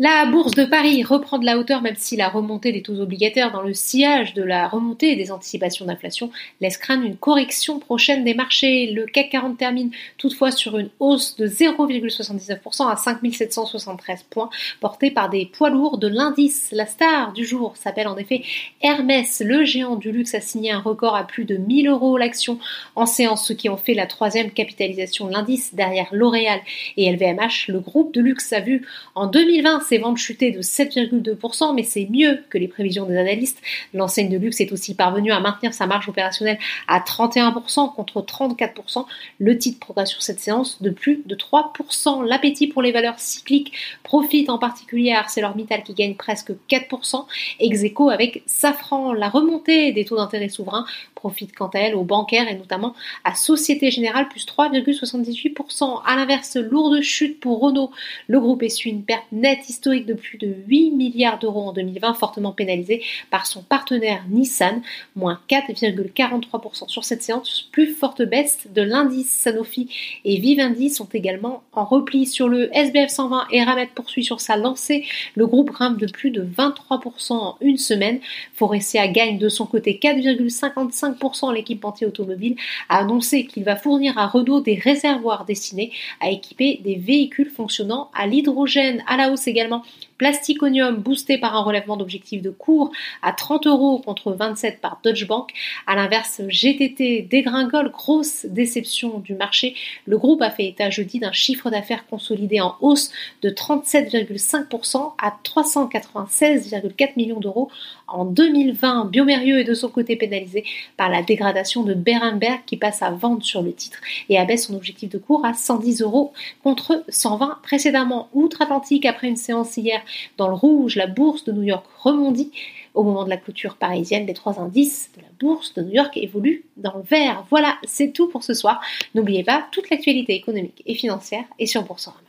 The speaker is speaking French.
La bourse de Paris reprend de la hauteur même si la remontée des taux obligataires dans le sillage de la remontée des anticipations d'inflation laisse craindre une correction prochaine des marchés. Le CAC 40 termine toutefois sur une hausse de 0,79% à 5773 points portée par des poids lourds de l'indice. La star du jour s'appelle en effet Hermès. Le géant du luxe a signé un record à plus de 1000 euros l'action en séance, ce qui en fait la troisième capitalisation de l'indice derrière L'Oréal et LVMH. Le groupe de luxe a vu en 2020 ses ventes chuter de 7,2%, mais c'est mieux que les prévisions des analystes. L'enseigne de luxe est aussi parvenue à maintenir sa marge opérationnelle à 31% contre 34%. Le titre progresse sur cette séance de plus de 3%. L'appétit pour les valeurs cycliques profite en particulier à ArcelorMittal qui gagne presque 4%, ex avec Safran. La remontée des taux d'intérêt souverains profite quant à elle aux bancaires et notamment à Société Générale plus 3,78%. À l'inverse, lourde chute pour Renault. Le groupe essuie une perte nette historique de plus de 8 milliards d'euros en 2020, fortement pénalisé par son partenaire Nissan, moins 4,43% sur cette séance, plus forte baisse de l'indice Sanofi et Vivendi sont également en repli sur le SBF 120 et Ramet poursuit sur sa lancée. Le groupe grimpe de plus de 23% en une semaine. Forestia gagne de son côté 4,55%. L'équipementier automobile a annoncé qu'il va fournir à Renault des réservoirs destinés à équiper des véhicules fonctionnant à l'hydrogène. À la hausse également Plasticonium boosté par un relèvement d'objectifs de cours à 30 euros contre 27 par Deutsche Bank. À l'inverse, GTT dégringole, grosse déception du marché. Le groupe a fait état jeudi d'un chiffre d'affaires consolidé en hausse de 37,5% à 396,4 millions d'euros en 2020. Biomérieux est de son côté pénalisé par la dégradation de Berenberg qui passe à vendre sur le titre et abaisse son objectif de cours à 110 euros contre 120 précédemment. Outre-Atlantique, après une séance hier dans le rouge, la bourse de New York remondit. Au moment de la clôture parisienne, les trois indices de la bourse de New York évoluent dans le vert. Voilà, c'est tout pour ce soir. N'oubliez pas, toute l'actualité économique et financière est sur Boursorama.